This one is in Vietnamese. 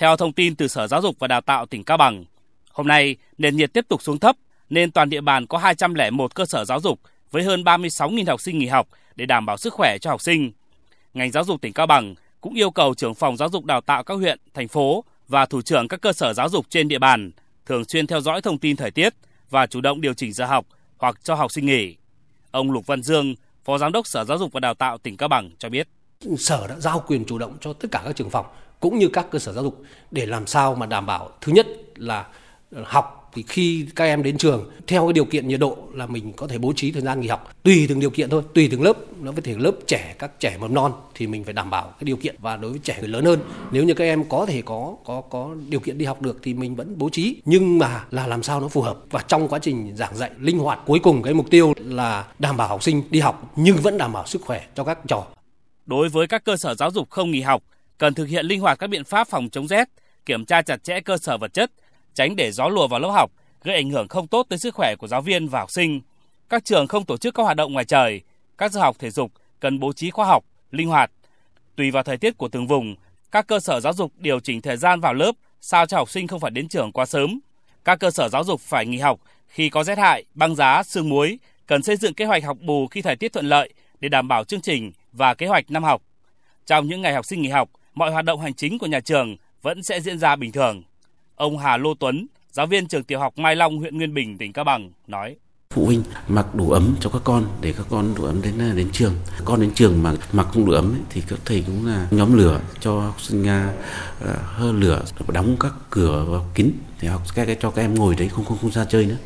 Theo thông tin từ Sở Giáo dục và Đào tạo tỉnh Cao Bằng, hôm nay nền nhiệt tiếp tục xuống thấp nên toàn địa bàn có 201 cơ sở giáo dục với hơn 36.000 học sinh nghỉ học để đảm bảo sức khỏe cho học sinh. Ngành giáo dục tỉnh Cao Bằng cũng yêu cầu trưởng phòng giáo dục đào tạo các huyện, thành phố và thủ trưởng các cơ sở giáo dục trên địa bàn thường xuyên theo dõi thông tin thời tiết và chủ động điều chỉnh giờ học hoặc cho học sinh nghỉ. Ông Lục Văn Dương, Phó Giám đốc Sở Giáo dục và Đào tạo tỉnh Cao Bằng cho biết. Sở đã giao quyền chủ động cho tất cả các trường phòng cũng như các cơ sở giáo dục để làm sao mà đảm bảo, thứ nhất là ờ, học thì khi các em đến trường, theo cái điều kiện nhiệt độ là mình có thể bố trí thời gian nghỉ học. Tùy từng điều kiện thôi, tùy từng lớp, nó có thể lớp trẻ, các trẻ mầm non thì mình phải đảm bảo cái điều kiện. Và đối với trẻ người lớn hơn, nếu như các em có thể có có có điều kiện đi học được thì mình vẫn bố trí. Nhưng mà là làm sao nó phù hợp? Và trong quá trình giảng dạy, linh hoạt, cuối cùng cái mục tiêu là đảm bảo học sinh đi học nhưng vẫn đảm bảo sức khỏe cho các trò. Đối với các cơ sở giáo dục không nghỉ học cần thực hiện linh hoạt các biện pháp phòng chống rét kiểm tra chặt chẽ cơ sở vật chất tránh để gió lùa vào lớp học gây ảnh hưởng không tốt tới sức khỏe của giáo viên và học sinh. Các trường không tổ chức các hoạt động ngoài trời, các giờ học thể dục cần bố trí khoa học, linh hoạt. Tùy vào thời tiết của từng vùng, các cơ sở giáo dục điều chỉnh thời gian vào lớp sao cho học sinh không phải đến trường quá sớm. Các cơ sở giáo dục phải nghỉ học khi có rét hại, băng giá, sương muối, cần xây dựng kế hoạch học bù khi thời tiết thuận lợi để đảm bảo chương trình và kế hoạch năm học. Trong những ngày học sinh nghỉ học, mọi hoạt động hành chính của nhà trường vẫn sẽ diễn ra bình thường. Ông Hà Lô Tuấn, giáo viên trường tiểu học Mai Long, huyện Nguyên Bình, tỉnh Cao Bằng nói. Phụ huynh mặc đủ ấm cho các con để các con đủ ấm đến đến trường. Con đến trường mà mặc không đủ ấm ấy, thì các thầy cũng là nhóm lửa cho học sinh nga ờ, hơ lửa đóng các cửa vào kín để học các cho các em ngồi đấy không không không ra chơi nữa.